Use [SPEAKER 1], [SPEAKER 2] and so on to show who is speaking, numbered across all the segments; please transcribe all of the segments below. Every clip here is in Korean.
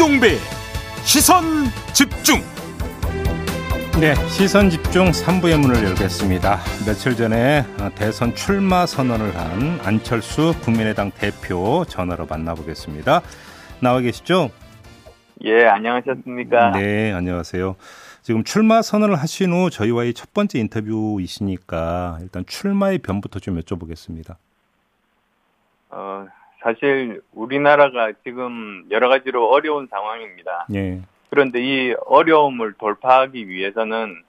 [SPEAKER 1] 김종배 시선 집중
[SPEAKER 2] 네, 시선 집중 3부의 문을 열겠습니다. 며칠 전에 어, 대선 출마 선언을 한 안철수 국민의당 대표 전화로 만나보겠습니다. 나와 계시죠?
[SPEAKER 3] 예, 안녕하셨습니까?
[SPEAKER 2] 네, 안녕하세요. 지금 출마 선언을 하신 후 저희와의 첫 번째 인터뷰이시니까 일단 출마의 변부터 좀 여쭤보겠습니다.
[SPEAKER 3] 어, 사실 우리나라가 지금 여러 가지로 어려운 상황입니다.
[SPEAKER 2] 예.
[SPEAKER 3] 그런데 이 어려움을 돌파하기 위해서는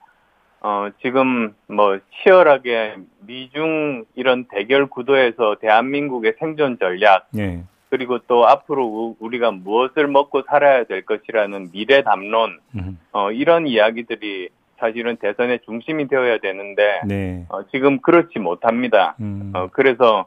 [SPEAKER 3] 어, 지금 뭐 치열하게 미중 이런 대결 구도에서 대한민국의 생존 전략
[SPEAKER 2] 예.
[SPEAKER 3] 그리고 또 앞으로 우리가 무엇을 먹고 살아야 될 것이라는 미래 담론
[SPEAKER 2] 음,
[SPEAKER 3] 어, 이런 이야기들이 사실은 대선의 중심이 되어야 되는데
[SPEAKER 2] 네.
[SPEAKER 3] 어, 지금 그렇지 못합니다.
[SPEAKER 2] 음,
[SPEAKER 3] 어, 그래서 어,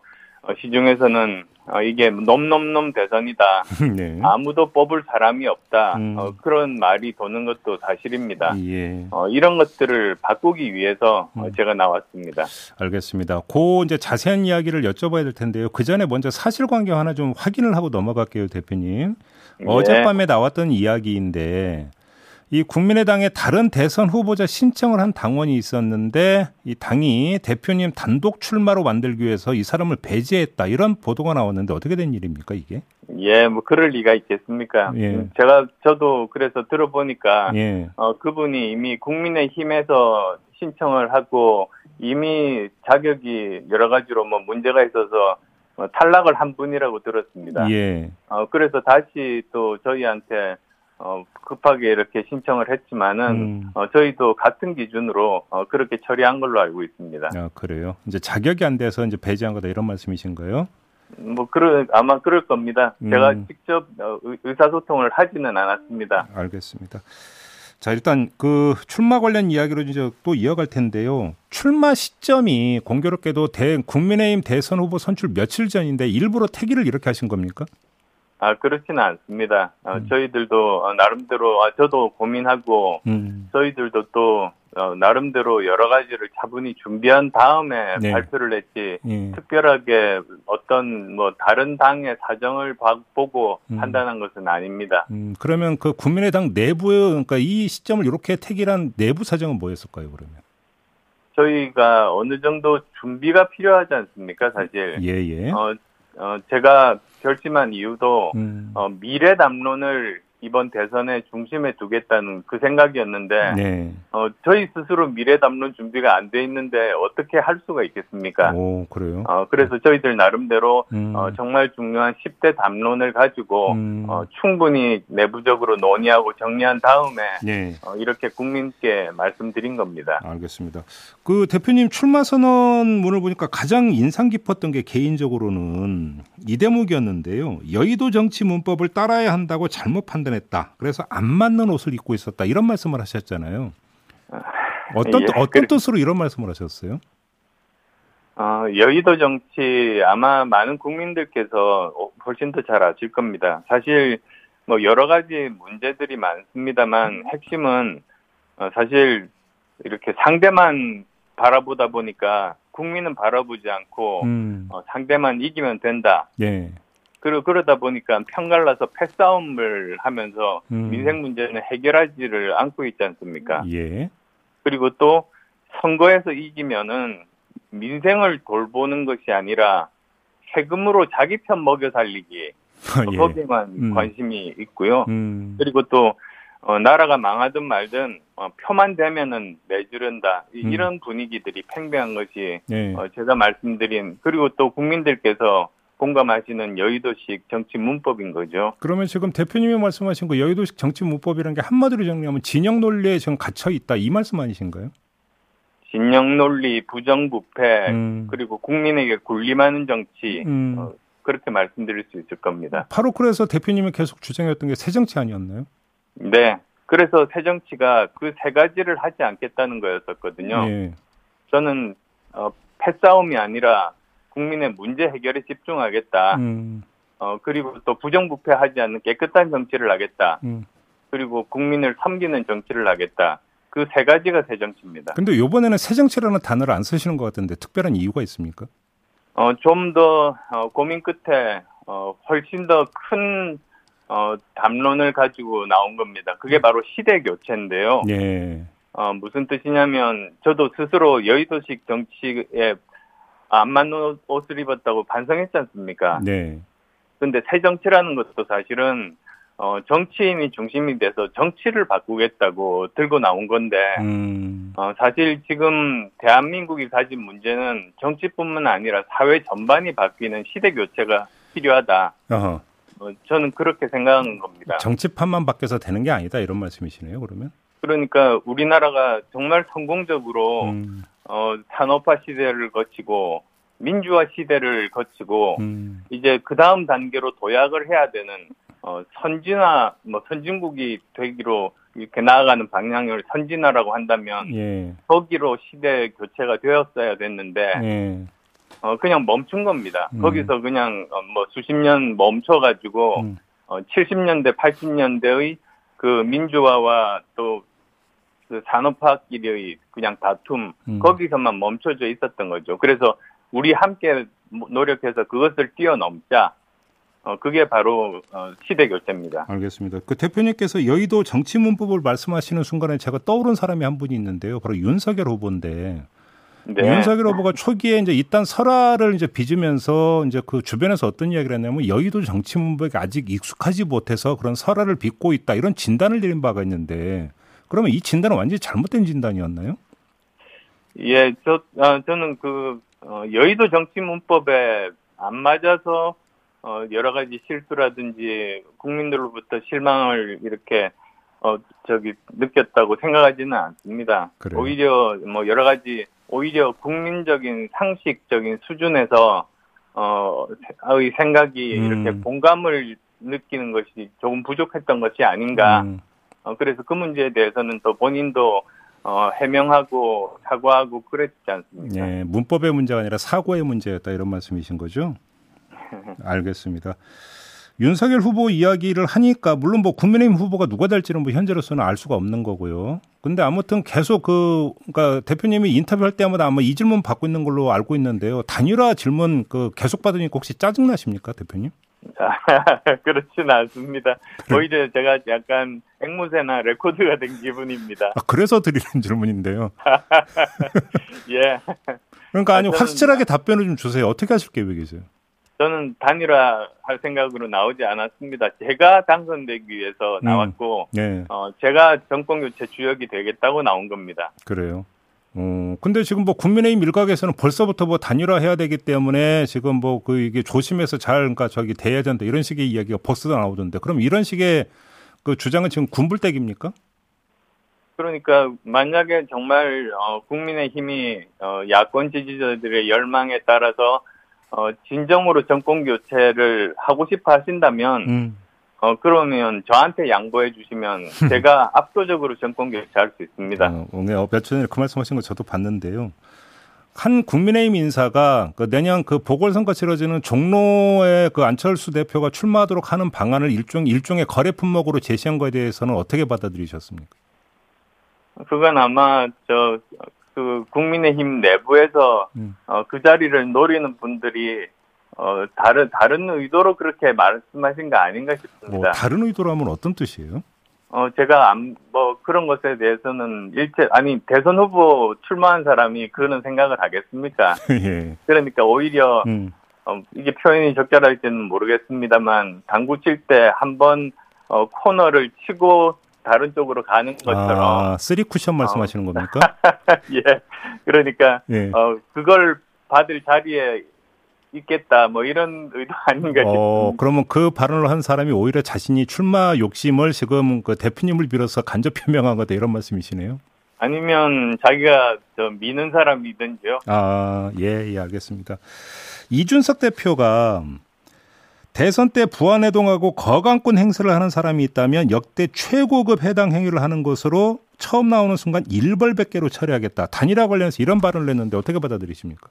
[SPEAKER 3] 시중에서는 어, 이게 넘넘넘 대선이다.
[SPEAKER 2] 네.
[SPEAKER 3] 아무도 뽑을 사람이 없다.
[SPEAKER 2] 음.
[SPEAKER 3] 어, 그런 말이 도는 것도 사실입니다.
[SPEAKER 2] 예.
[SPEAKER 3] 어, 이런 것들을 바꾸기 위해서 어,
[SPEAKER 2] 음.
[SPEAKER 3] 제가 나왔습니다.
[SPEAKER 2] 알겠습니다. 그 이제 자세한 이야기를 여쭤봐야 될 텐데요. 그 전에 먼저 사실관계 하나 좀 확인을 하고 넘어갈게요, 대표님.
[SPEAKER 3] 네.
[SPEAKER 2] 어젯밤에 나왔던 이야기인데 이 국민의당의 다른 대선 후보자 신청을 한 당원이 있었는데 이 당이 대표님 단독 출마로 만들기 위해서 이 사람을 배제했다 이런 보도가 나왔는데 어떻게 된 일입니까 이게?
[SPEAKER 3] 예, 뭐 그럴 리가 있겠습니까?
[SPEAKER 2] 예.
[SPEAKER 3] 음, 제가 저도 그래서 들어보니까
[SPEAKER 2] 예.
[SPEAKER 3] 어, 그분이 이미 국민의힘에서 신청을 하고 이미 자격이 여러 가지로 뭐 문제가 있어서 어, 탈락을 한 분이라고 들었습니다.
[SPEAKER 2] 예.
[SPEAKER 3] 어, 그래서 다시 또 저희한테 어, 급하게 이렇게 신청을 했지만은
[SPEAKER 2] 음.
[SPEAKER 3] 어, 저희도 같은 기준으로 어, 그렇게 처리한 걸로 알고 있습니다.
[SPEAKER 2] 아, 그래요. 이제 자격이 안 돼서 이제 배제한 거다 이런 말씀이신 거예요?
[SPEAKER 3] 뭐 그럴 아마 그럴 겁니다. 제가
[SPEAKER 2] 음.
[SPEAKER 3] 직접 어, 의- 의사소통을 하지는 않았습니다.
[SPEAKER 2] 알겠습니다. 자, 일단 그 출마 관련 이야기로 이제 또 이어갈 텐데요. 출마 시점이 공교롭게도 대 국민의힘 대선 후보 선출 며칠 전인데 일부러 태기를 이렇게 하신 겁니까?
[SPEAKER 3] 아 그렇지는 않습니다. 어,
[SPEAKER 2] 음.
[SPEAKER 3] 저희들도 어, 나름대로 아, 저도 고민하고
[SPEAKER 2] 음.
[SPEAKER 3] 저희들도 또 어, 나름대로 여러 가지를 차분히 준비한 다음에
[SPEAKER 2] 네.
[SPEAKER 3] 발표를 했지
[SPEAKER 2] 예.
[SPEAKER 3] 특별하게 어떤 뭐 다른 당의 사정을 봐- 보고
[SPEAKER 2] 음.
[SPEAKER 3] 판단한 것은 아닙니다.
[SPEAKER 2] 음, 그러면 그 국민의당 내부에 그러니까 이 시점을 이렇게 태기란 내부 사정은 뭐였을까요, 그러면?
[SPEAKER 3] 저희가 어느 정도 준비가 필요하지 않습니까, 사실.
[SPEAKER 2] 예, 예.
[SPEAKER 3] 어, 어, 제가 결심한 이유도
[SPEAKER 2] 음.
[SPEAKER 3] 어, 미래 담론을 이번 대선의 중심에 두겠다는 그 생각이었는데
[SPEAKER 2] 네.
[SPEAKER 3] 어, 저희 스스로 미래 담론 준비가 안 돼 있는데 어떻게 할 수가 있겠습니까?
[SPEAKER 2] 오, 그래요.
[SPEAKER 3] 어, 그래서 저희들 나름대로
[SPEAKER 2] 음.
[SPEAKER 3] 어, 정말 중요한 10대 담론을 가지고
[SPEAKER 2] 음.
[SPEAKER 3] 어, 충분히 내부적으로 논의하고 정리한 다음에
[SPEAKER 2] 네.
[SPEAKER 3] 어, 이렇게 국민께 말씀드린 겁니다.
[SPEAKER 2] 알겠습니다. 그 대표님 출마 선언문을 보니까 가장 인상 깊었던 게 개인적으로는 이 대목이었는데요. 여의도 정치 문법을 따라야 한다고 잘못 판단 했다. 그래서 안 맞는 옷을 입고 있었다. 이런 말씀을 하셨잖아요. 어떤
[SPEAKER 3] 예,
[SPEAKER 2] 어떤
[SPEAKER 3] 그래-
[SPEAKER 2] 뜻으로 이런 말씀을 하셨어요?
[SPEAKER 3] 어, 여의도 정치 아마 많은 국민들께서 어, 훨씬 더 잘 아실 겁니다. 사실 뭐 여러 가지 문제들이 많습니다만 핵심은 어, 사실 이렇게 상대만 바라보다 보니까 국민은 바라보지 않고
[SPEAKER 2] 음.
[SPEAKER 3] 어, 상대만 이기면 된다.
[SPEAKER 2] 예.
[SPEAKER 3] 그러, 그러다 보니까 편갈라서 패싸움을 하면서
[SPEAKER 2] 음.
[SPEAKER 3] 민생 문제는 해결하지를 않고 있지 않습니까?
[SPEAKER 2] 예.
[SPEAKER 3] 그리고 또 선거에서 이기면은 민생을 돌보는 것이 아니라 세금으로 자기 편 먹여 살리기
[SPEAKER 2] 예.
[SPEAKER 3] 거기에만
[SPEAKER 2] 음.
[SPEAKER 3] 관심이 있고요.
[SPEAKER 2] 음.
[SPEAKER 3] 그리고 또 어, 나라가 망하든 말든 어, 표만 되면은 내주른다 이-
[SPEAKER 2] 음.
[SPEAKER 3] 이런 분위기들이 팽배한 것이
[SPEAKER 2] 예.
[SPEAKER 3] 어, 제가 말씀드린 그리고 또 국민들께서 공감하시는 여의도식 정치 문법인 거죠.
[SPEAKER 2] 그러면 지금 대표님이 말씀하신 그 여의도식 정치 문법이라는 게 한마디로 정리하면 진영 논리에 지금 갇혀 있다 이 말씀 아니신가요?
[SPEAKER 3] 진영 논리, 부정부패,
[SPEAKER 2] 음.
[SPEAKER 3] 그리고 국민에게 군림하는 정치
[SPEAKER 2] 음.
[SPEAKER 3] 어, 그렇게 말씀드릴 수 있을 겁니다.
[SPEAKER 2] 바로 그래서 대표님이 계속 주장했던 게 새 정치 아니었나요?
[SPEAKER 3] 네. 그래서 새 정치가 그 세 가지를 하지 않겠다는 거였었거든요.
[SPEAKER 2] 예.
[SPEAKER 3] 저는 어, 패싸움이 아니라 국민의 문제 해결에 집중하겠다.
[SPEAKER 2] 음.
[SPEAKER 3] 어, 그리고 또 부정부패하지 않는 깨끗한 정치를 하겠다.
[SPEAKER 2] 음.
[SPEAKER 3] 그리고 국민을 섬기는 정치를 하겠다. 그 세 가지가 새 정치입니다.
[SPEAKER 2] 근데 이번에는 새 정치라는 단어를 안 쓰시는 것 같은데 특별한 이유가 있습니까?
[SPEAKER 3] 어, 좀더 어, 고민 끝에 어, 훨씬 더큰 어, 담론을 가지고 나온 겁니다. 그게 바로 시대 교체인데요.
[SPEAKER 2] 예.
[SPEAKER 3] 어, 무슨 뜻이냐면 저도 스스로 여의도식 정치에 안 맞는 옷 을 입었다고 반성했지 않습니까?
[SPEAKER 2] 네.
[SPEAKER 3] 근데 새 정치라는 것도 사실은 어, 정치인이 중심이 돼서 정치를 바꾸겠다고 들고 나온 건데,
[SPEAKER 2] 음.
[SPEAKER 3] 어, 사실 지금 대한민국이 가진 문제는 정치뿐만 아니라 사회 전반이 바뀌는 시대 교체가 필요하다.
[SPEAKER 2] 어허.
[SPEAKER 3] 어, 저는 그렇게 생각하는 겁니다.
[SPEAKER 2] 정치판만 바뀌어서 되는 게 아니다 이런 말씀이시네요. 그러면.
[SPEAKER 3] 그러니까 우리나라가 정말 성공적으로
[SPEAKER 2] 음.
[SPEAKER 3] 어, 산업화 시대를 거치고 민주화 시대를 거치고
[SPEAKER 2] 음.
[SPEAKER 3] 이제 그 다음 단계로 도약을 해야 되는 어, 선진화 뭐 선진국이 되기로 이렇게 나아가는 방향을 선진화라고 한다면
[SPEAKER 2] 예.
[SPEAKER 3] 거기로 시대 교체가 되었어야 됐는데
[SPEAKER 2] 예.
[SPEAKER 3] 어, 그냥 멈춘 겁니다.
[SPEAKER 2] 음.
[SPEAKER 3] 거기서 그냥 어, 뭐 수십 년 멈춰가지고
[SPEAKER 2] 음.
[SPEAKER 3] 어, 70년대 80년대의 그 민주화와 또 그 산업화끼리의 그냥 다툼
[SPEAKER 2] 음.
[SPEAKER 3] 거기서만 멈춰져 있었던 거죠. 그래서 우리 함께 노력해서 그것을 뛰어넘자. 어, 그게 바로 어, 시대 교체입니다.
[SPEAKER 2] 알겠습니다. 그 대표님께서 여의도 정치 문법을 말씀하시는 순간에 제가 떠오른 사람이 한 분이 있는데요. 바로 윤석열 후보인데
[SPEAKER 3] 네.
[SPEAKER 2] 윤석열 후보가 초기에 이제 일단 설화를 이제 빚으면서 이제 그 주변에서 어떤 이야기를 했냐면 여의도 정치 문법이 아직 익숙하지 못해서 그런 설화를 빚고 있다 이런 진단을 내린 바가 있는데 그러면 이 진단은 완전히 잘못된 진단이었나요?
[SPEAKER 3] 예, 저 아, 저는 그 어, 여의도 정치 문법에 안 맞아서 어, 여러 가지 실수라든지 국민들로부터 실망을 이렇게 어, 저기 느꼈다고 생각하지는 않습니다.
[SPEAKER 2] 그래요?
[SPEAKER 3] 오히려 뭐 여러 가지 오히려 국민적인 상식적인 수준에서 어의 생각이
[SPEAKER 2] 음.
[SPEAKER 3] 이렇게 공감을 느끼는 것이 조금 부족했던 것이 아닌가.
[SPEAKER 2] 음,
[SPEAKER 3] 어, 그래서 그 문제에 대해서는 또 본인도 어, 해명하고 사과하고 그랬지 않습니까?
[SPEAKER 2] 예, 문법의 문제가 아니라 사고의 문제였다 이런 말씀이신 거죠? 알겠습니다. 윤석열 후보 이야기를 하니까 물론 뭐 국민의힘 후보가 누가 될지는 뭐 현재로서는 알 수가 없는 거고요. 근데 아무튼 계속 그 그러니까 대표님이 인터뷰할 때마다 아마 이 질문 받고 있는 걸로 알고 있는데요. 단일화 질문 그 계속 받으니까 혹시 짜증 나십니까, 대표님?
[SPEAKER 3] 그렇진 않습니다. 오히려 제가 약간 앵무새나 레코드가 된 기분입니다.
[SPEAKER 2] 아, 그래서 드리는 질문인데요.
[SPEAKER 3] 예.
[SPEAKER 2] 그러니까 아니
[SPEAKER 3] 저는-
[SPEAKER 2] 확실하게 답변을 좀 주세요. 어떻게 하실 계획이세요?
[SPEAKER 3] 저는 단일화 할 생각으로 나오지 않았습니다. 제가 당선되기 위해서
[SPEAKER 2] 음.
[SPEAKER 3] 나왔고,
[SPEAKER 2] 네,
[SPEAKER 3] 어, 제가 정권 교체 주역이 되겠다고 나온 겁니다.
[SPEAKER 2] 그래요. 어, 근데 지금 뭐 국민의힘 일각에서는 벌써부터 뭐 단일화 해야 되기 때문에 지금 뭐 그 이게 조심해서 잘 그러니까 저기 대해야 된다 이런 식의 이야기가 벌써 나오던데 그럼 이런 식의 그 주장은 지금 군불대기입니까?
[SPEAKER 3] 그러니까 만약에 정말 어, 국민의힘이 어, 야권 지지자들의 열망에 따라서 어, 진정으로 정권 교체를 하고 싶어 하신다면
[SPEAKER 2] 음.
[SPEAKER 3] 어, 그러면 저한테 양보해 주시면 제가 압도적으로 정권 교체할 수 있습니다.
[SPEAKER 2] 어, 오늘 며칠 전에 그 말씀하신 거 저도 봤는데요. 한 국민의힘 인사가 그 내년 그 보궐선거 치러지는 종로에 그 안철수 대표가 출마하도록 하는 방안을 일종 일종의 거래 품목으로 제시한 거에 대해서는 어떻게 받아들이셨습니까?
[SPEAKER 3] 그건 아마 저 그 국민의힘 내부에서
[SPEAKER 2] 음.
[SPEAKER 3] 어, 그 자리를 노리는 분들이 어, 다른 다른 의도로 그렇게 말씀하신 거 아닌가
[SPEAKER 2] 뭐
[SPEAKER 3] 싶습니다.
[SPEAKER 2] 다른 의도라면 어떤 뜻이에요?
[SPEAKER 3] 어, 제가 안, 뭐 그런 것에 대해서는 일체 아니 대선 후보 출마한 사람이 그런 생각을 하겠습니까?
[SPEAKER 2] 예.
[SPEAKER 3] 그러니까 오히려
[SPEAKER 2] 음.
[SPEAKER 3] 어, 이게 표현이 적절할지는 모르겠습니다만 당구 칠 때 한번 어, 코너를 치고 다른 쪽으로 가는 것처럼
[SPEAKER 2] 아, 쓰리 쿠션 말씀하시는 겁니까?
[SPEAKER 3] 예 그러니까
[SPEAKER 2] 예.
[SPEAKER 3] 어, 그걸 받을 자리에 있겠다 뭐 이런 의도 아닌가
[SPEAKER 2] 어,
[SPEAKER 3] 싶습니다.
[SPEAKER 2] 그러면 그 발언을 한 사람이 오히려 자신이 출마 욕심을 지금 그 대표님을 빌어서 간접 표명한 거다 이런 말씀이시네요.
[SPEAKER 3] 아니면 자기가 저 미는 사람이든지요.
[SPEAKER 2] 아, 예, 예, 알겠습니다. 이준석 대표가 대선 때 부안해동하고 거강권 행세를 하는 사람이 있다면 역대 최고급 해당 행위를 하는 것으로 처음 나오는 순간 일벌백계로 처리하겠다. 단일화 관련해서 이런 발언을 했는데 어떻게 받아들이십니까?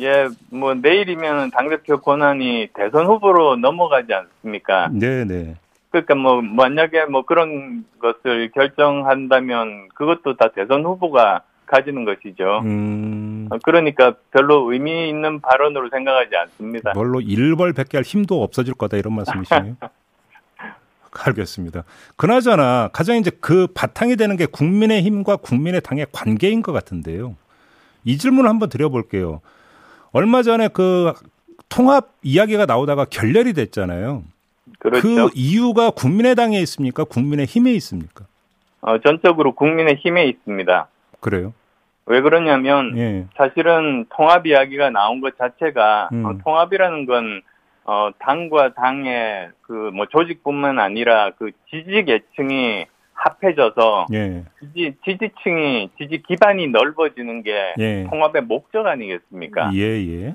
[SPEAKER 3] 예, 뭐 내일이면 당대표 권한이 대선 후보로 넘어가지 않습니까?
[SPEAKER 2] 네, 네.
[SPEAKER 3] 그러니까 뭐 만약에 뭐 그런 것을 결정한다면 그것도 다 대선 후보가 가지는 것이죠.
[SPEAKER 2] 음,
[SPEAKER 3] 어, 그러니까 별로 의미 있는 발언으로 생각하지 않습니다.
[SPEAKER 2] 뭘로 일벌백계할 힘도 없어질 거다 이런 말씀이시네요. 알겠습니다. 그나저나 가장 이제 그 바탕이 되는 게 국민의힘과 국민의당의 관계인 것 같은데요. 이 질문을 한번 드려볼게요. 얼마 전에 그 통합 이야기가 나오다가 결렬이 됐잖아요.
[SPEAKER 3] 그렇죠.
[SPEAKER 2] 그 이유가 국민의당에 있습니까? 국민의힘에 있습니까?
[SPEAKER 3] 어, 전적으로 국민의힘에 있습니다.
[SPEAKER 2] 그래요?
[SPEAKER 3] 왜 그러냐면
[SPEAKER 2] 예.
[SPEAKER 3] 사실은 통합 이야기가 나온 것 자체가
[SPEAKER 2] 음.
[SPEAKER 3] 어, 통합이라는 건 어, 당과 당의 그 뭐 조직뿐만 아니라 그 지지 계층이 합해져서
[SPEAKER 2] 예.
[SPEAKER 3] 지지 지지층이 지지 기반이 넓어지는 게
[SPEAKER 2] 예.
[SPEAKER 3] 통합의 목적 아니겠습니까?
[SPEAKER 2] 예, 예.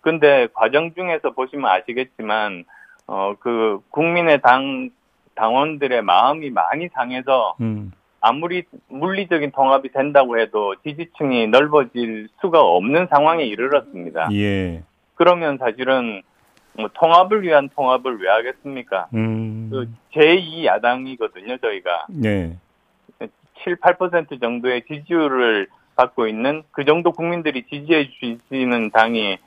[SPEAKER 3] 근데 과정 중에서 보시면 아시겠지만 어 그 국민의 당 당원들의 마음이 많이 상해서
[SPEAKER 2] 음.
[SPEAKER 3] 아무리 물리적인 통합이 된다고 해도 지지층이 넓어질 수가 없는 상황에 이르렀습니다.
[SPEAKER 2] 예.
[SPEAKER 3] 그러면 사실은 뭐 통합을 위한 통합을 왜 하겠습니까?
[SPEAKER 2] 음.
[SPEAKER 3] 그 제2 야당이거든요, 저희가.
[SPEAKER 2] 예.
[SPEAKER 3] 7, 8% 정도의 지지율을 받고 있는 그 정도 국민들이 지지해 주시는 당이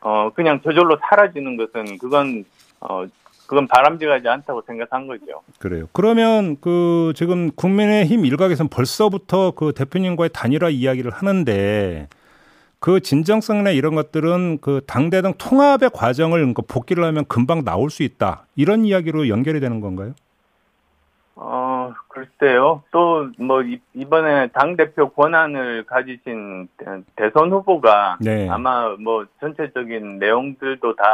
[SPEAKER 3] 어 그냥 저절로 사라지는 것은 그건 어 그건 바람직하지 않다고 생각한 거죠.
[SPEAKER 2] 그래요. 그러면 그 지금 국민의힘 일각에서는 벌써부터 그 대표님과의 단일화 이야기를 하는데 그 진정성이나 이런 것들은 그 당대당 통합의 과정을 그러니까 복귀를 하면 금방 나올 수 있다. 이런 이야기로 연결이 되는 건가요?
[SPEAKER 3] 어 글쎄요. 또 뭐 이번에 당 대표 권한을 가지신 대선 후보가
[SPEAKER 2] 네.
[SPEAKER 3] 아마 뭐 전체적인 내용들도 다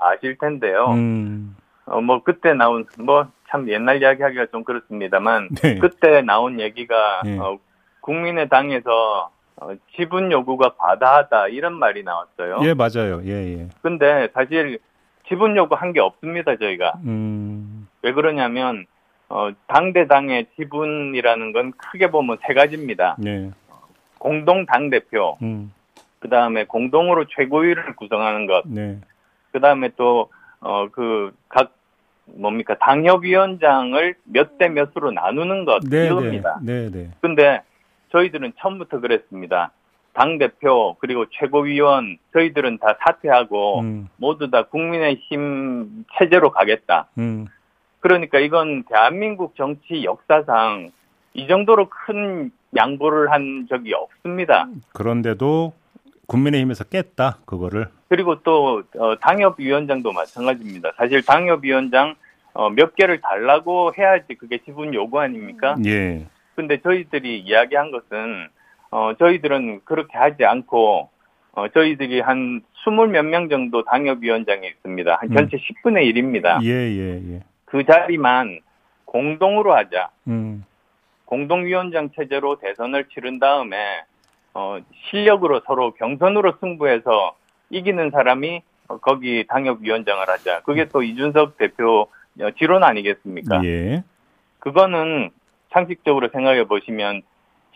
[SPEAKER 3] 아실 텐데요.
[SPEAKER 2] 음.
[SPEAKER 3] 어뭐 그때 나온 뭐 참 옛날 이야기하기가 좀 그렇습니다만
[SPEAKER 2] 네.
[SPEAKER 3] 그때 나온 얘기가
[SPEAKER 2] 네.
[SPEAKER 3] 어, 국민의당에서 어, 지분 요구가 과다하다 이런 말이 나왔어요.
[SPEAKER 2] 예, 맞아요. 예, 예.
[SPEAKER 3] 근데 사실 지분 요구 한 게 없습니다 저희가
[SPEAKER 2] 음.
[SPEAKER 3] 왜 그러냐면 어, 당대당의 지분이라는 건 크게 보면 세 가지입니다.
[SPEAKER 2] 네.
[SPEAKER 3] 공동 당 대표,
[SPEAKER 2] 음.
[SPEAKER 3] 그 다음에 공동으로 최고위를 구성하는 것,
[SPEAKER 2] 네.
[SPEAKER 3] 그 다음에 또 어그각 뭡니까 당협위원장을 몇 대 몇으로 나누는 것
[SPEAKER 2] 네, 네.
[SPEAKER 3] 이겁니다.
[SPEAKER 2] 네, 네.
[SPEAKER 3] 근데 저희들은 처음부터 그랬습니다. 당 대표 그리고 최고위원 저희들은 다 사퇴하고
[SPEAKER 2] 음.
[SPEAKER 3] 모두 다 국민의힘 체제로 가겠다.
[SPEAKER 2] 음.
[SPEAKER 3] 그러니까 이건 대한민국 정치 역사상 이 정도로 큰 양보를 한 적이 없습니다.
[SPEAKER 2] 그런데도 국민의힘에서 깼다. 그거를.
[SPEAKER 3] 그리고 또 어, 당협위원장도 마찬가지입니다. 사실 당협위원장 어, 몇 개를 달라고 해야지 그게 지분 요구 아닙니까?
[SPEAKER 2] 예.
[SPEAKER 3] 근데 저희들이 이야기한 것은 어, 저희들은 그렇게 하지 않고 어, 저희들이 한 스물 몇 명 정도 당협위원장이 있습니다. 한
[SPEAKER 2] 음.
[SPEAKER 3] 전체 10분의 1입니다.
[SPEAKER 2] 예, 예, 예.
[SPEAKER 3] 그 자리만 공동으로 하자.
[SPEAKER 2] 음.
[SPEAKER 3] 공동위원장 체제로 대선을 치른 다음에 어, 실력으로 서로 경선으로 승부해서 이기는 사람이 어, 거기 당협위원장을 하자. 그게 또 이준석 대표 어, 지론 아니겠습니까?
[SPEAKER 2] 예.
[SPEAKER 3] 그거는 상식적으로 생각해 보시면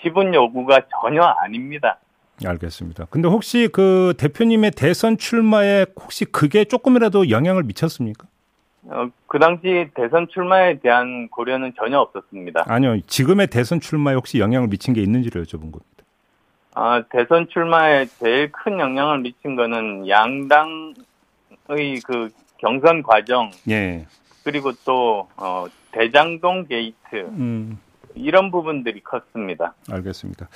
[SPEAKER 3] 지분 요구가 전혀 아닙니다.
[SPEAKER 2] 알겠습니다. 근데 혹시 그 대표님의 대선 출마에 혹시 그게 조금이라도 영향을 미쳤습니까?
[SPEAKER 3] 어, 그 당시 대선 출마에 대한 고려는 전혀 없었습니다.
[SPEAKER 2] 아니요. 지금의 대선 출마에 혹시 영향을 미친 게 있는지를 여쭤본 겁니다.
[SPEAKER 3] 아, 대선 출마에 제일 큰 영향을 미친 거는 양당의 그 경선 과정
[SPEAKER 2] 예.
[SPEAKER 3] 그리고 또 어, 대장동 게이트
[SPEAKER 2] 음.
[SPEAKER 3] 이런 부분들이 컸습니다.
[SPEAKER 2] 알겠습니다.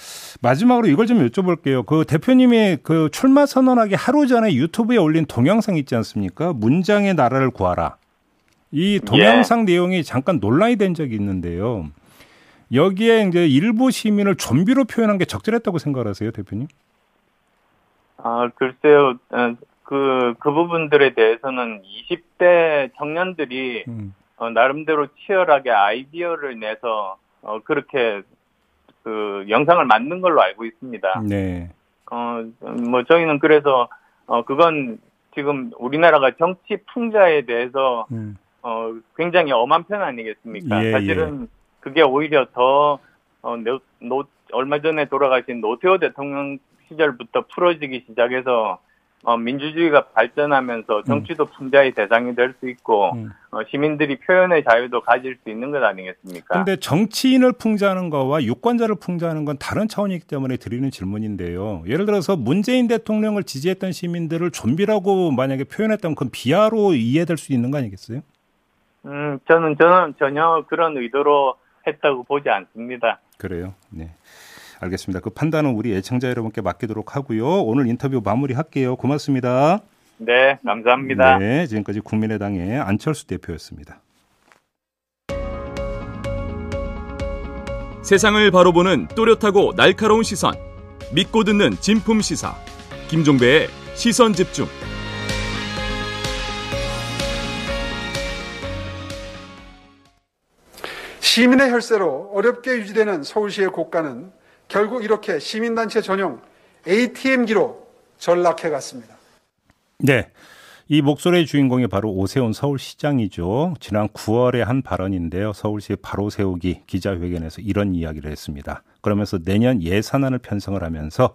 [SPEAKER 2] 마지막으로 이걸 좀 여쭤볼게요. 그 대표님이 그 출마 선언하기 하루 전에 유튜브에 올린 동영상 있지 않습니까? 문장의 나라를 구하라. 이 동영상 내용이 잠깐 논란이 된 적이 있는데요. 여기에 이제 일부 시민을 좀비로 표현한 게 적절했다고 생각하세요, 대표님?
[SPEAKER 3] 아, 글쎄요. 어, 그, 그 부분들에 대해서는 20대 청년들이
[SPEAKER 2] 음.
[SPEAKER 3] 어, 나름대로 치열하게 아이디어를 내서 어, 그렇게 그 영상을 만든 걸로 알고 있습니다.
[SPEAKER 2] 네.
[SPEAKER 3] 어, 뭐 저희는 그래서 어, 그건 지금 우리나라가 정치 풍자에 대해서
[SPEAKER 2] 음.
[SPEAKER 3] 어, 굉장히 엄한 편 아니겠습니까?
[SPEAKER 2] 예,
[SPEAKER 3] 사실은 그게 오히려 더, 어, 노, 노, 얼마 전에 돌아가신 노태우 대통령 시절부터 풀어지기 시작해서, 어, 민주주의가 발전하면서 정치도 풍자의 대상이 될 수 있고,
[SPEAKER 2] 음.
[SPEAKER 3] 어, 시민들이 표현의 자유도 가질 수 있는 것 아니겠습니까?
[SPEAKER 2] 근데 정치인을 풍자하는 거와 유권자를 풍자하는 건 다른 차원이기 때문에 드리는 질문인데요. 예를 들어서 문재인 대통령을 지지했던 시민들을 좀비라고 만약에 표현했다면 그건 비하로 이해될 수 있는 거 아니겠어요?
[SPEAKER 3] 음, 저는 저는 전혀 그런 의도로 했다고 보지 않습니다.
[SPEAKER 2] 그래요. 네. 알겠습니다. 그 판단은 우리 애청자 여러분께 맡기도록 하고요. 오늘 인터뷰 마무리할게요. 고맙습니다.
[SPEAKER 3] 네, 감사합니다.
[SPEAKER 2] 네, 지금까지 국민의당의 안철수 대표였습니다.
[SPEAKER 1] 세상을 바로 보는 또렷하고 날카로운 시선. 믿고 듣는 진품 시사. 김종배의 시선 집중.
[SPEAKER 4] 시민의 혈세로 어렵게 유지되는 서울시의 고가는 결국 이렇게 시민단체 전용 ATM기로 전락해 갔습니다.
[SPEAKER 2] 네. 이 목소리의 주인공이 바로 오세훈 서울시장이죠. 지난 9월에 한 발언인데요. 서울시 바로 세우기 기자회견에서 이런 이야기를 했습니다. 그러면서 내년 예산안을 편성을 하면서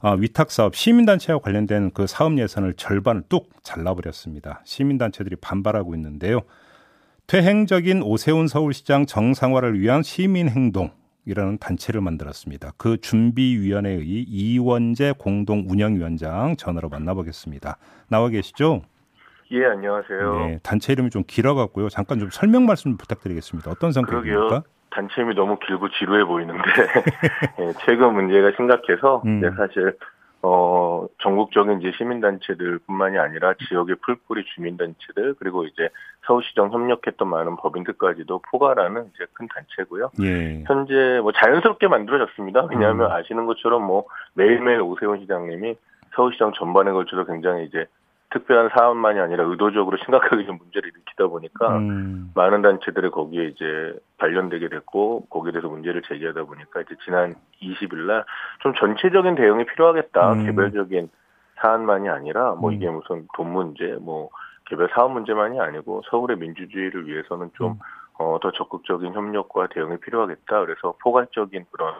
[SPEAKER 2] 아, 위탁 사업 시민단체와 관련된 그 사업 예산을 절반을 뚝 잘라버렸습니다. 시민단체들이 반발하고 있는데요. 퇴행적인 오세훈 서울시장 정상화를 위한 시민행동 이라는 단체를 만들었습니다. 그 준비위원회의 이원재 공동 운영위원장 전화로 만나보겠습니다. 나와 계시죠?
[SPEAKER 5] 예, 안녕하세요.
[SPEAKER 2] 네, 단체 이름이 좀 길어갖고요. 잠깐 좀 설명 말씀 부탁드리겠습니다. 어떤 성격입니까?
[SPEAKER 5] 단체 이름이 너무 길고 지루해 보이는데 예, 최근 문제가 심각해서
[SPEAKER 2] 음.
[SPEAKER 5] 네, 사실 어 전국적인 이제 시민단체들뿐만이 아니라 지역의 풀뿌리 주민단체들 그리고 이제 서울시정 협력했던 많은 법인들까지도 포괄하는 이제 큰 단체고요.
[SPEAKER 2] 예.
[SPEAKER 5] 현재 뭐 자연스럽게 만들어졌습니다. 왜냐하면
[SPEAKER 2] 음.
[SPEAKER 5] 아시는 것처럼 뭐 매일매일 오세훈 시장님이 서울시장 전반에 걸쳐서 굉장히 이제 특별한 사안만이 아니라 의도적으로 심각하게 좀 문제를 일으키다 보니까
[SPEAKER 2] 음,
[SPEAKER 5] 많은 단체들이 거기에 이제 관련되게 됐고 거기에 대해서 문제를 제기하다 보니까 이제 지난 20일 날 좀 전체적인 대응이 필요하겠다.
[SPEAKER 2] 음.
[SPEAKER 5] 개별적인 사안만이 아니라 뭐
[SPEAKER 2] 음.
[SPEAKER 5] 이게 무슨 돈 문제, 뭐 개별 사업 문제만이 아니고 서울의 민주주의를 위해서는 좀
[SPEAKER 2] 음.
[SPEAKER 5] 어, 더 적극적인 협력과 대응이 필요하겠다. 그래서 포괄적인 그런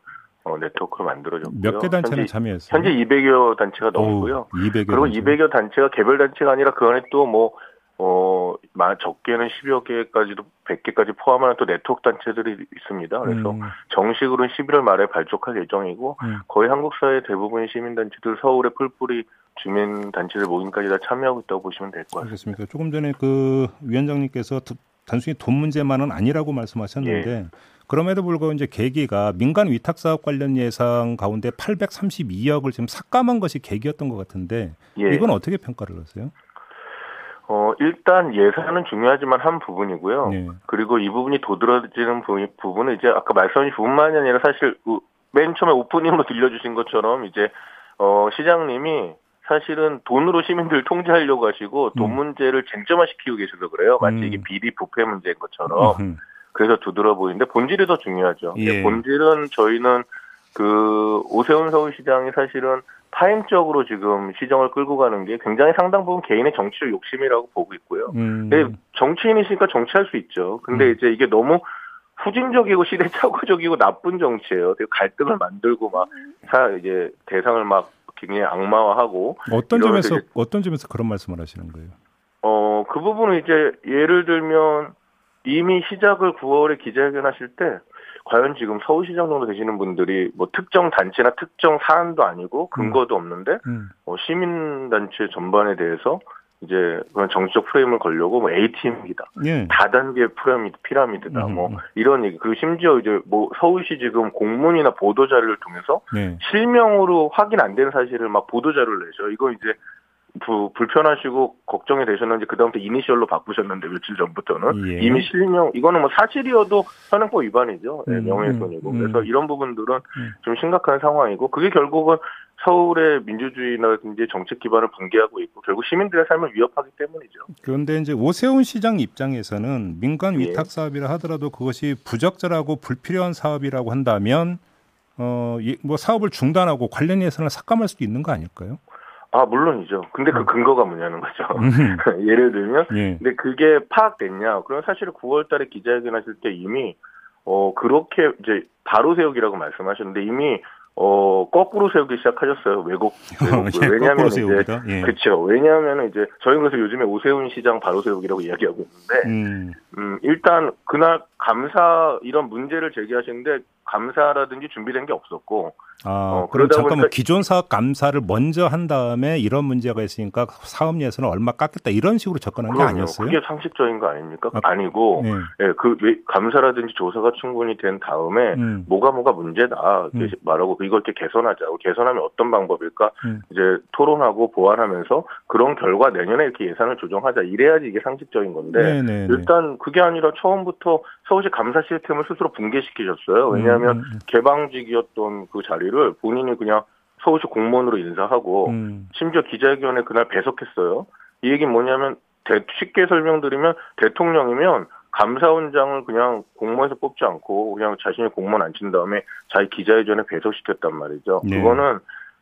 [SPEAKER 5] 어, 네트워크를 만들어졌고요.
[SPEAKER 2] 몇 개 단체는
[SPEAKER 5] 현재,
[SPEAKER 2] 참여했어요?
[SPEAKER 5] 현재 200여 단체가 넘고요.
[SPEAKER 2] 200여
[SPEAKER 5] 그리고
[SPEAKER 2] 단체.
[SPEAKER 5] 200여 단체가 개별 단체가 아니라 그 안에 또 뭐, 어, 마- 적게는 10여 개까지도 100개까지 포함하는 또 네트워크 단체들이 있습니다. 그래서
[SPEAKER 2] 음,
[SPEAKER 5] 정식으로는 11월 말에 발족할 예정이고
[SPEAKER 2] 음.
[SPEAKER 5] 거의 한국 사회 대부분의 시민 단체들 서울의 풀뿌리 주민 단체들 모임까지 다 참여하고 있다고 보시면 될 것 같습니다.
[SPEAKER 2] 알겠습니다. 조금 전에 그 위원장님께서 드- 단순히 돈 문제만은 아니라고 말씀하셨는데
[SPEAKER 5] 예.
[SPEAKER 2] 그럼에도 불구하고 이제 계기가 민간 위탁 사업 관련 예산 가운데 832억을 지금 삭감한 것이 계기였던 것 같은데
[SPEAKER 5] 예.
[SPEAKER 2] 이건 어떻게 평가를 하세요?
[SPEAKER 5] 어, 일단 예산은 중요하지만 한 부분이고요.
[SPEAKER 2] 네.
[SPEAKER 5] 그리고 이 부분이 도드라지는 부- 부분은 이제 아까 말씀하신 부분만이 아니라 사실 우- 맨 처음에 오프닝으로 들려주신 것처럼 이제 어, 시장님이 사실은 돈으로 시민들을 통제하려고 하시고 돈
[SPEAKER 2] 음.
[SPEAKER 5] 문제를 쟁점화시키고 계셔서 그래요. 마치
[SPEAKER 2] 음.
[SPEAKER 5] 이게 비리 부패 문제인 것처럼. 그래서 두드러 보이는데 본질이 더 중요하죠.
[SPEAKER 2] 예.
[SPEAKER 5] 본질은 저희는 그 오세훈 서울시장이 사실은 파행적으로 지금 시정을 끌고 가는 게 굉장히 상당 부분 개인의 정치적 욕심이라고 보고 있고요.
[SPEAKER 2] 음,
[SPEAKER 5] 근데 정치인이시니까 정치할 수 있죠. 근데
[SPEAKER 2] 음.
[SPEAKER 5] 이제 이게 너무 후진적이고 시대착오적이고 나쁜 정치예요. 되게 갈등을 만들고 막 사, 이제 대상을 막 굉장히 악마화하고
[SPEAKER 2] 어떤 점에서 어떤 점에서 그런 말씀을 하시는 거예요?
[SPEAKER 5] 어, 그 부분은 이제 예를 들면 이미 시작을 9월에 기자회견 하실 때 과연 지금 서울시장 정도 되시는 분들이 뭐 특정 단체나 특정 사안도 아니고 근거도 없는데
[SPEAKER 2] 음,
[SPEAKER 5] 어, 시민단체 전반에 대해서 이제 그런 정치적 프레임을 걸려고 뭐 A팀이다.
[SPEAKER 2] 예.
[SPEAKER 5] 다단계 피라미드, 피라미드다.
[SPEAKER 2] 음,
[SPEAKER 5] 뭐
[SPEAKER 2] 음.
[SPEAKER 5] 이런 얘기. 그리고 심지어 이제 뭐 서울시 지금 공문이나 보도 자료를 통해서
[SPEAKER 2] 네.
[SPEAKER 5] 실명으로 확인 안 된 사실을 막 보도 자료를 내죠. 이거 이제 부, 불편하시고 걱정이 되셨는지 그다음부터 이니셜로 바꾸셨는데 며칠 전부터는
[SPEAKER 2] 예.
[SPEAKER 5] 이미 실명 이거는 뭐 사실이어도 현행법 위반이죠. 네,
[SPEAKER 2] 음,
[SPEAKER 5] 명예훼손이고
[SPEAKER 2] 음,
[SPEAKER 5] 그래서
[SPEAKER 2] 음.
[SPEAKER 5] 이런 부분들은
[SPEAKER 2] 음.
[SPEAKER 5] 좀 심각한 상황이고 그게 결국은 서울의 민주주의라든지 정책 기반을 붕괴하고 있고 결국 시민들의 삶을 위협하기 때문이죠.
[SPEAKER 2] 그런데 이제 오세훈 시장 입장에서는 민간
[SPEAKER 5] 예.
[SPEAKER 2] 위탁 사업이라 하더라도 그것이 부적절하고 불필요한 사업이라고 한다면 어, 이- 뭐 사업을 중단하고 관련 예산을 삭감할 수도 있는 거 아닐까요?
[SPEAKER 5] 아 물론이죠. 근데 그 근거가 뭐냐는 거죠.
[SPEAKER 2] 음.
[SPEAKER 5] 예를 들면
[SPEAKER 2] 예.
[SPEAKER 5] 근데 그게 파악됐냐? 그럼 사실 9월 달에 기자회견 하실 때 이미 어 그렇게 이제 바로 세우기라고 말씀하셨는데 이미 어, 거꾸로 세우기 시작하셨어요. 왜곡. 왜곡.
[SPEAKER 2] 예,
[SPEAKER 5] 왜냐하면
[SPEAKER 2] 거꾸로
[SPEAKER 5] 이제
[SPEAKER 2] 세웁니다. 예.
[SPEAKER 5] 그렇죠. 왜냐하면 이제 저희 그래서 요즘에 오세훈 시장 바로 세우기라고 이야기하고 있는데
[SPEAKER 2] 음,
[SPEAKER 5] 음, 일단 그날 감사 이런 문제를 제기하시는데 감사라든지 준비된 게 없었고
[SPEAKER 2] 아,
[SPEAKER 5] 어,
[SPEAKER 2] 그럼 잠깐만
[SPEAKER 5] 보니까-
[SPEAKER 2] 기존 사업 감사를 먼저 한 다음에 이런 문제가 있으니까 사업 예산을 얼마 깎겠다 이런 식으로 접근한 게
[SPEAKER 5] 그럼요.
[SPEAKER 2] 아니었어요?
[SPEAKER 5] 그게 상식적인 거 아닙니까?
[SPEAKER 2] 아,
[SPEAKER 5] 아, 니고
[SPEAKER 2] 네.
[SPEAKER 5] 예, 그 왜- 감사라든지 조사가 충분히 된 다음에
[SPEAKER 2] 음.
[SPEAKER 5] 뭐가 뭐가 문제다
[SPEAKER 2] 음.
[SPEAKER 5] 이렇게 말하고 이걸 이렇게 개선하자. 개선하면 어떤 방법일까?
[SPEAKER 2] 음.
[SPEAKER 5] 이제 토론하고 보완하면서 그런 결과 내년에 이렇게 예산을 조정하자. 이래야지 이게 상식적인 건데
[SPEAKER 2] 네, 네, 네.
[SPEAKER 5] 일단 그게 아니라 처음부터 서울시 감사 시스템을 스스로 붕괴시키셨어요. 왜냐하면
[SPEAKER 2] 음, 음,
[SPEAKER 5] 개방직이었던 그 자리를 본인이 그냥 서울시 공무원으로 인사하고
[SPEAKER 2] 음.
[SPEAKER 5] 심지어 기자회견에 그날 배석했어요. 이 얘기는 뭐냐면 대- 쉽게 설명드리면 대통령이면 감사원장을 그냥 공무원에서 뽑지 않고 그냥 자신이 공무원 앉힌 다음에 자기 기자회견에 배석시켰단 말이죠.
[SPEAKER 2] 네.
[SPEAKER 5] 그거는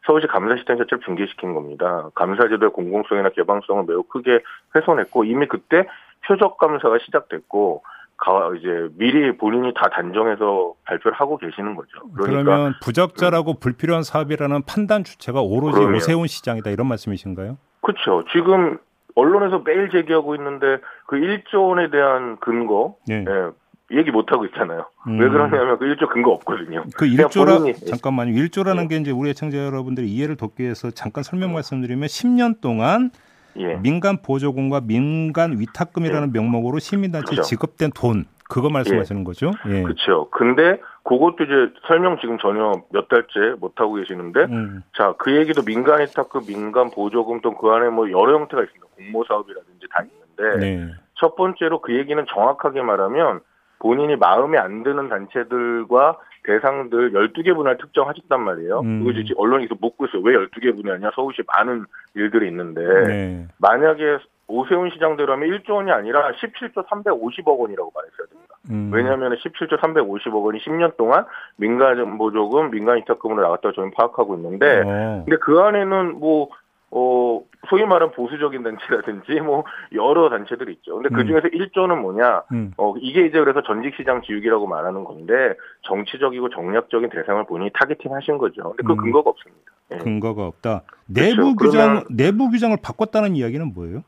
[SPEAKER 5] 서울시 감사 시스템 자체를 붕괴시킨 겁니다. 감사제도의 공공성이나 개방성을 매우 크게 훼손했고 이미 그때 표적 감사가 시작됐고 가- 이제 미리 본인이 다 단정해서 발표를 하고 계시는 거죠. 그러니까
[SPEAKER 2] 그러면 부적절하고 불필요한 사업이라는 판단 주체가 오로지
[SPEAKER 5] 그럼요.
[SPEAKER 2] 오세훈 시장이다 이런 말씀이신가요?
[SPEAKER 5] 그렇죠. 지금 언론에서 매일 제기하고 있는데 그 1조 원에 대한 근거
[SPEAKER 2] 네.
[SPEAKER 5] 예, 얘기 못 하고 있잖아요.
[SPEAKER 2] 음.
[SPEAKER 5] 왜 그러냐면 그 1조 근거 없거든요.
[SPEAKER 2] 그
[SPEAKER 5] 그냥
[SPEAKER 2] 일조라
[SPEAKER 5] 본인이-
[SPEAKER 2] 잠깐만요. 일조라는
[SPEAKER 5] 예.
[SPEAKER 2] 게 이제 우리 애청자 여러분들이 이해를 돕기 위해서 잠깐 설명 말씀드리면 10년 동안
[SPEAKER 5] 예.
[SPEAKER 2] 민간 보조금과 민간 위탁금이라는 명목으로 시민단체 에
[SPEAKER 5] 그죠.
[SPEAKER 2] 지급된 돈 그거 말씀하시는 거죠? 예.
[SPEAKER 5] 그렇죠. 근데 그것도 이제 설명 지금 전혀 몇 달째 못 하고 계시는데
[SPEAKER 2] 음,
[SPEAKER 5] 자, 그 얘기도 민간 위탁금, 민간 보조금 또 그 안에 뭐 여러 형태가 있습니다. 공모 사업이라든지 다 있는데
[SPEAKER 2] 네.
[SPEAKER 5] 첫 번째로 그 얘기는 정확하게 말하면 본인이 마음에 안 드는 단체들과 대상들 12개 분할 특정하셨단 말이에요.
[SPEAKER 2] 음.
[SPEAKER 5] 그거 이제 언론이 계속 묻고 있어요. 왜 12개 분야냐? 서울시 많은 일들이 있는데
[SPEAKER 2] 네.
[SPEAKER 5] 만약에 오세훈 시장대로 하면 1조 원이 아니라 17조 350억 원이라고 말했어야 됩니다.
[SPEAKER 2] 음,
[SPEAKER 5] 왜냐하면 17조 350억 원이 10년 동안 민간 보조금, 민간 위탁금으로 나갔다고 저희는 파악하고 있는데
[SPEAKER 2] 어,
[SPEAKER 5] 근데 그 안에는 뭐, 어, 소위 말하는 보수적인 단체라든지 뭐 여러 단체들이 있죠. 근데 그
[SPEAKER 2] 음.
[SPEAKER 5] 중에서 1조는 뭐냐?
[SPEAKER 2] 음,
[SPEAKER 5] 어, 이게 이제 그래서 전직 시장 지우기라고 말하는 건데 정치적이고 정략적인 대상을 본인이 targeting 하신 거죠. 근데 그
[SPEAKER 2] 음.
[SPEAKER 5] 근거가 없습니다. 예.
[SPEAKER 2] 근거가 없다. 내부
[SPEAKER 5] 그렇죠.
[SPEAKER 2] 규정 내부 규정을 바꿨다는 이야기는 뭐예요?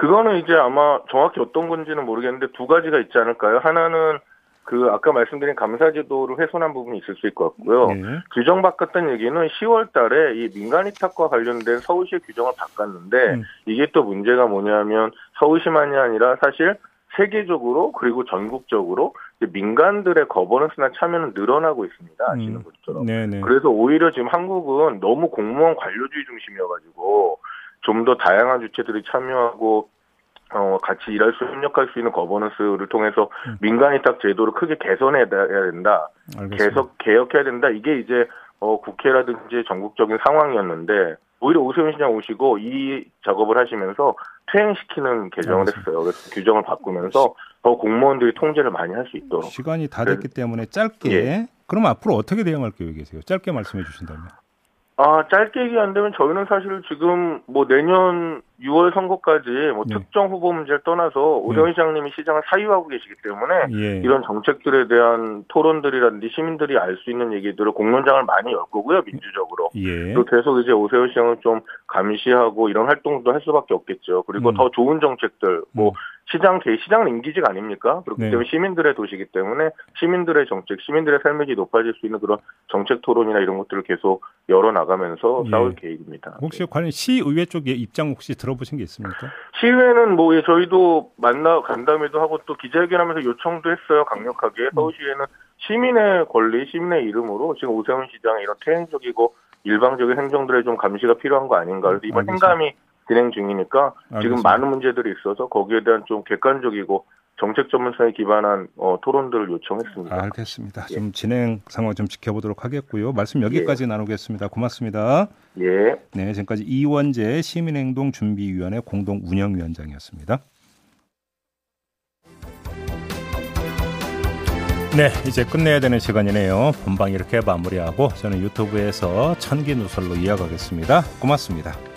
[SPEAKER 5] 그거는 이제 아마 정확히 어떤 건지는 모르겠는데 두 가지가 있지 않을까요? 하나는 그 아까 말씀드린 감사제도를 훼손한 부분이 있을 수 있을 것 같고요.
[SPEAKER 2] 예.
[SPEAKER 5] 규정 바꿨다는 얘기는 10월 달에 이 민간 위탁과 관련된 서울시의 규정을 바꿨는데
[SPEAKER 2] 음.
[SPEAKER 5] 이게 또 문제가 뭐냐면 서울시만이 아니라 사실 세계적으로 그리고 전국적으로 민간들의 거버넌스나 참여는 늘어나고 있습니다. 아시는
[SPEAKER 2] 음.
[SPEAKER 5] 것처럼.
[SPEAKER 2] 네네.
[SPEAKER 5] 그래서 오히려 지금 한국은 너무 공무원 관료주의 중심이어가지고 좀 더 다양한 주체들이 참여하고 어, 같이 일할 수, 협력할 수 있는 거버넌스를 통해서
[SPEAKER 2] 음.
[SPEAKER 5] 민간 위탁 제도를 크게 개선해야 된다.
[SPEAKER 2] 알겠습니다.
[SPEAKER 5] 계속 개혁해야 된다. 이게 이제 어, 국회라든지 전국적인 상황이었는데 오히려 오세훈 시장 오시고 이 작업을 하시면서 퇴행시키는 개정을
[SPEAKER 2] 알겠습니다.
[SPEAKER 5] 했어요. 그래서 규정을 바꾸면서 더 공무원들이 통제를 많이 할 수 있도록.
[SPEAKER 2] 시간이 다
[SPEAKER 5] 네.
[SPEAKER 2] 됐기 때문에 짧게
[SPEAKER 5] 예.
[SPEAKER 2] 그럼 앞으로 어떻게 대응할 계획이세요? 짧게 말씀해 주신다면.
[SPEAKER 5] 아, 짧게 얘기한다면 저희는 사실 지금 뭐 내년 6월 선거까지 뭐
[SPEAKER 2] 네.
[SPEAKER 5] 특정 후보 문제를 떠나서 오세훈 시장님이 시장을 사유하고 계시기 때문에
[SPEAKER 2] 예.
[SPEAKER 5] 이런 정책들에 대한 토론들이라든지 시민들이 알 수 있는 얘기들을 공론장을 많이 열 거고요, 민주적으로.
[SPEAKER 2] 예.
[SPEAKER 5] 그리고 계속 이제 오세훈 시장을 좀 감시하고 이런 활동도 할 수밖에 없겠죠. 그리고
[SPEAKER 2] 음.
[SPEAKER 5] 더 좋은 정책들, 뭐
[SPEAKER 2] 음.
[SPEAKER 5] 시장 개 시장은 임기직 아닙니까? 그렇기
[SPEAKER 2] 네.
[SPEAKER 5] 때문에 시민들의 도시이기 때문에 시민들의 정책, 시민들의 삶의 질 높아질 수 있는 그런 정책 토론이나 이런 것들을 계속 열어 나가면서
[SPEAKER 2] 예.
[SPEAKER 5] 싸울 계획입니다.
[SPEAKER 2] 혹시 관련 시의회 쪽의 입장 혹시 들어보신 게 있습니까?
[SPEAKER 5] 시의회는 뭐 예, 저희도 만나 간담회도 하고 또 기자회견하면서 요청도 했어요 강력하게
[SPEAKER 2] 음.
[SPEAKER 5] 서울시에는 시민의 권리, 시민의 이름으로 지금 오세훈 시장의 이런 퇴행적이고 일방적인 행정들의 좀 감시가 필요한 거 아닌가. 그래서 이번
[SPEAKER 2] 알겠습니다.
[SPEAKER 5] 행감이 진행 중이니까 지금
[SPEAKER 2] 알겠습니다.
[SPEAKER 5] 많은 문제들이 있어서 거기에 대한 좀 객관적이고 정책 전문성에 기반한 어, 토론들을 요청했습니다.
[SPEAKER 2] 알겠습니다.
[SPEAKER 5] 예.
[SPEAKER 2] 좀 진행 상황 좀 지켜보도록 하겠고요. 말씀 여기까지 나누겠습니다. 고맙습니다.
[SPEAKER 5] 예.
[SPEAKER 2] 네, 지금까지 이원재 시민행동 준비위원회 공동 운영위원장이었습니다. 네, 이제 끝내야 되는 시간이네요. 본방 이렇게 마무리하고 저는 유튜브에서 천기 누설로 이어가겠습니다. 고맙습니다.